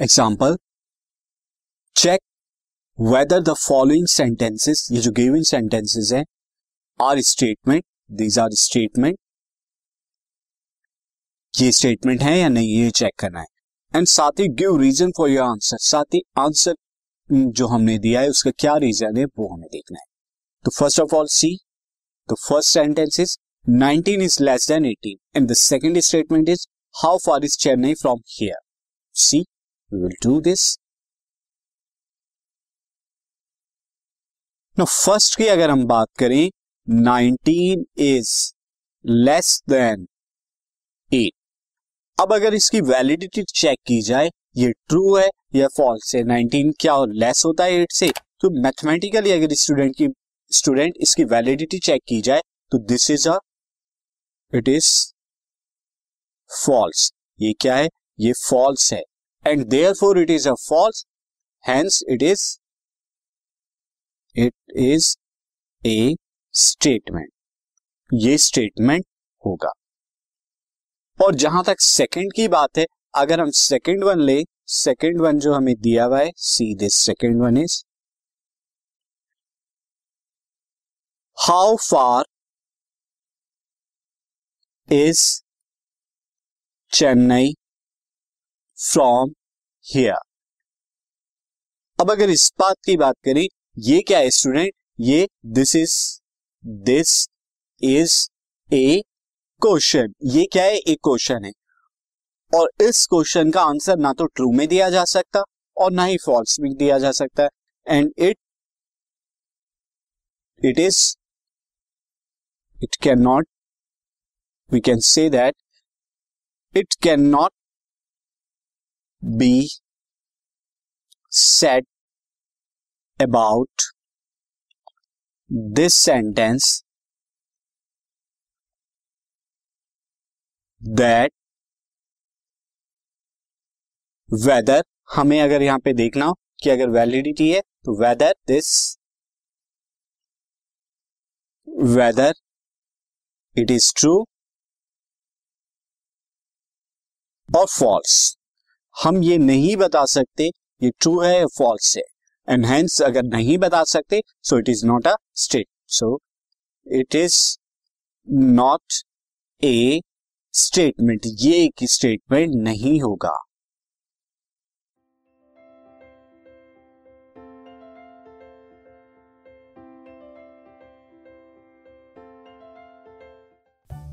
Example check whether the following sentences ये जो given sentences हैं are statement these are statement ये statement है या नहीं, ये चेक करना है. एंड साथ ही give reason for your answer साथ ही आंसर जो हमने दिया है, उसका क्या रीजन है, वो हमें देखना है. तो first of all see the first sentence is 19 is less than 18 and the second statement is how far is Chennai from here see will do this no first की अगर हम बात करें 19 इज़ लेस देन 8 अब अगर इसकी validity check की जाए, ये ट्रू है या फॉल्स है? 19 क्या और लेस होता है 8 से? तो मैथमेटिकली अगर स्टूडेंट की स्टूडेंट इसकी वैलिडिटी चेक की जाए तो this is a it is false ये क्या है? ये फॉल्स है। And therefore it is a false hence it is it is a statement ये स्टेटमेंट होगा। और जहाँ तक सेकंड की बात है, अगर हम सेकंड वन ले सेकंड वन जो हमें दिया हुआ है see this second one is how far is Chennai from here अब अगर इस बात की बात करें, ये क्या है स्टूडेंट ये this is this is a question ये क्या है? एक क्वेश्चन है। और इस क्वेश्चन का आंसर ना तो ट्रू में दिया जा सकता और ना ही फॉल्स में दिया जा सकता है। And it it is it can not we can say that it can not be set about this sentence that whether हमें अगर यहाँ पे देखना हो कि अगर वैलिडिटी है तो whether this whether it is true और फॉल्स हम ये नहीं बता सकते ये ट्रू है या फॉल्स है। एंड हेंस अगर नहीं बता सकते so it is not a state so it is not a statement ये एक स्टेटमेंट नहीं होगा।